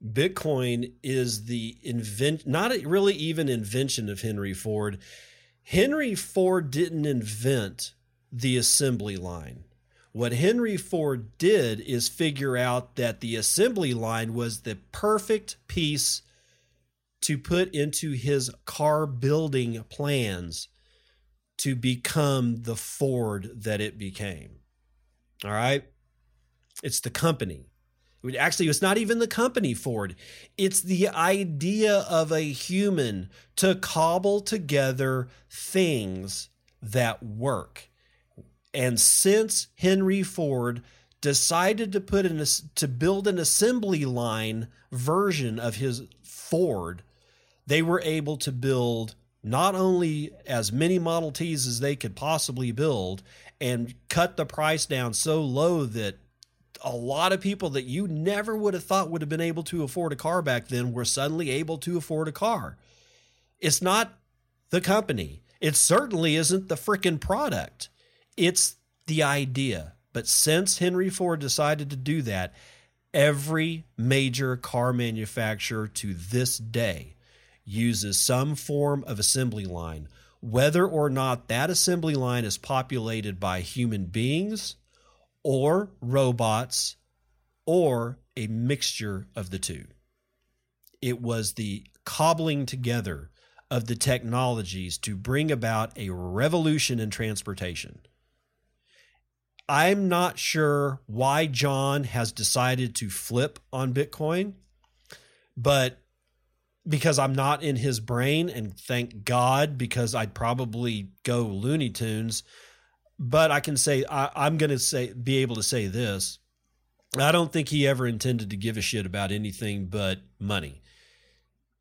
Bitcoin is the invent not really even invention of Henry Ford. Henry Ford didn't invent the assembly line. What Henry Ford did is figure out that the assembly line was the perfect piece to put into his car building plans to become the Ford that it became. All right. It's the company. Actually, it's not even the company Ford. It's the idea of a human to cobble together things that work. And since Henry Ford decided to put in to build an assembly line version of his Ford, they were able to build not only as many Model Ts as they could possibly build and cut the price down so low that a lot of people that you never would have thought would have been able to afford a car back then were suddenly able to afford a car. It's not the company. It certainly isn't the freaking product. It's the idea. But since Henry Ford decided to do that, every major car manufacturer to this day uses some form of assembly line, whether or not that assembly line is populated by human beings or robots or a mixture of the two. It was the cobbling together of the technologies to bring about a revolution in transportation. I'm not sure why John has decided to flip on Bitcoin, but because I'm not in his brain, and thank God, because I'd probably go Looney Tunes. But I can say I, am going to say be able to say this. I don't think he ever intended to give a shit about anything but money.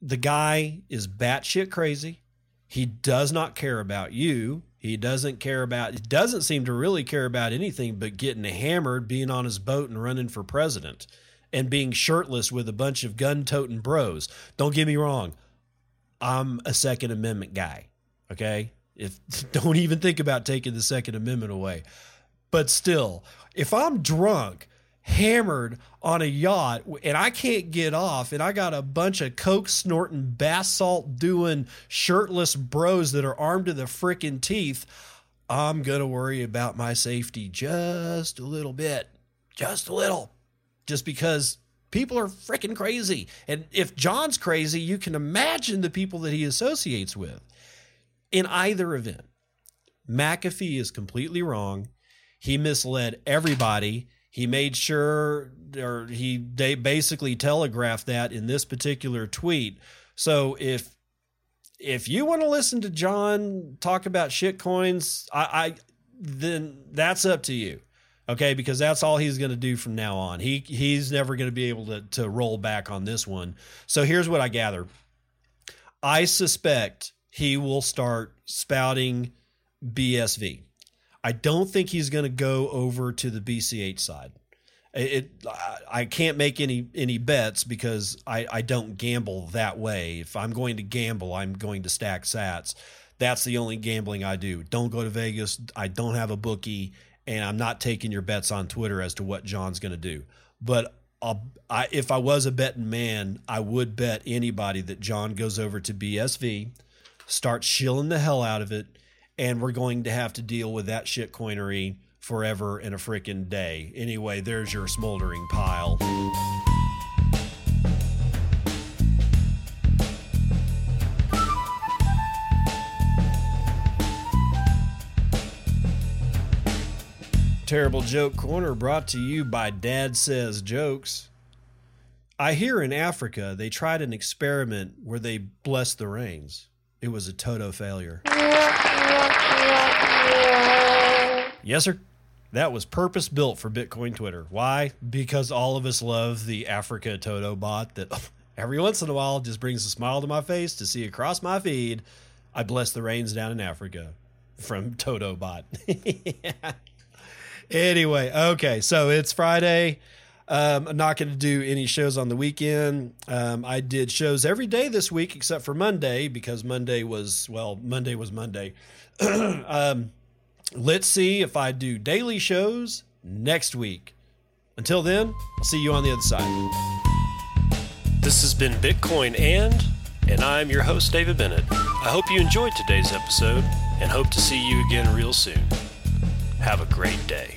The guy is batshit crazy. He does not care about you. He doesn't care about. Doesn't seem to really care about anything but getting hammered, being on his boat, and running for president and being shirtless with a bunch of gun toting bros. Don't get me wrong. I'm a Second Amendment guy. Okay. If don't even think about taking the Second Amendment away. But still, if I'm drunk, hammered on a yacht, and I can't get off, and I got a bunch of coke snorting, bath salt doing, shirtless bros that are armed to the freaking teeth, I'm going to worry about my safety just a little bit. Just a little just because people are freaking crazy. And if John's crazy, you can imagine the people that he associates with. In either event, McAfee is completely wrong. He misled everybody. He made sure, or he they basically telegraphed that in this particular tweet. So if if you want to listen to John talk about shit coins, I, I then that's up to you. Okay, because that's all he's going to do from now on. He he's never going to be able to to roll back on this one. So here's what I gather. I suspect he will start spouting BSV. I don't think he's going to go over to the BCH side. It, I can't make any any bets because I, I don't gamble that way. If I'm going to gamble, I'm going to stack Sats. That's the only gambling I do. Don't go to Vegas. I don't have a bookie, and I'm not taking your bets on Twitter as to what John's going to do. But uh, I, if I was a betting man, I would bet anybody that John goes over to BSV, starts shilling the hell out of it, and we're going to have to deal with that shit coinery forever in a freaking day. Anyway, there's your smoldering pile. Terrible Joke Corner brought to you by Dad Says Jokes. I hear in Africa they tried an experiment where they blessed the rains. It was a total failure. Yes, sir. That was purpose built for Bitcoin Twitter. Why? Because all of us love the Africa Toto bot that every once in a while just brings a smile to my face to see across my feed. I bless the rains down in Africa from Toto bot. Anyway, okay, so it's Friday. Um, I'm not going to do any shows on the weekend. Um, I did shows every day this week except for Monday because Monday was, well, Monday was Monday. um, let's see if I do daily shows next week. Until then, I'll see you on the other side. This has been Bitcoin and, and I'm your host, David Bennett. I hope you enjoyed today's episode and hope to see you again real soon. Have a great day.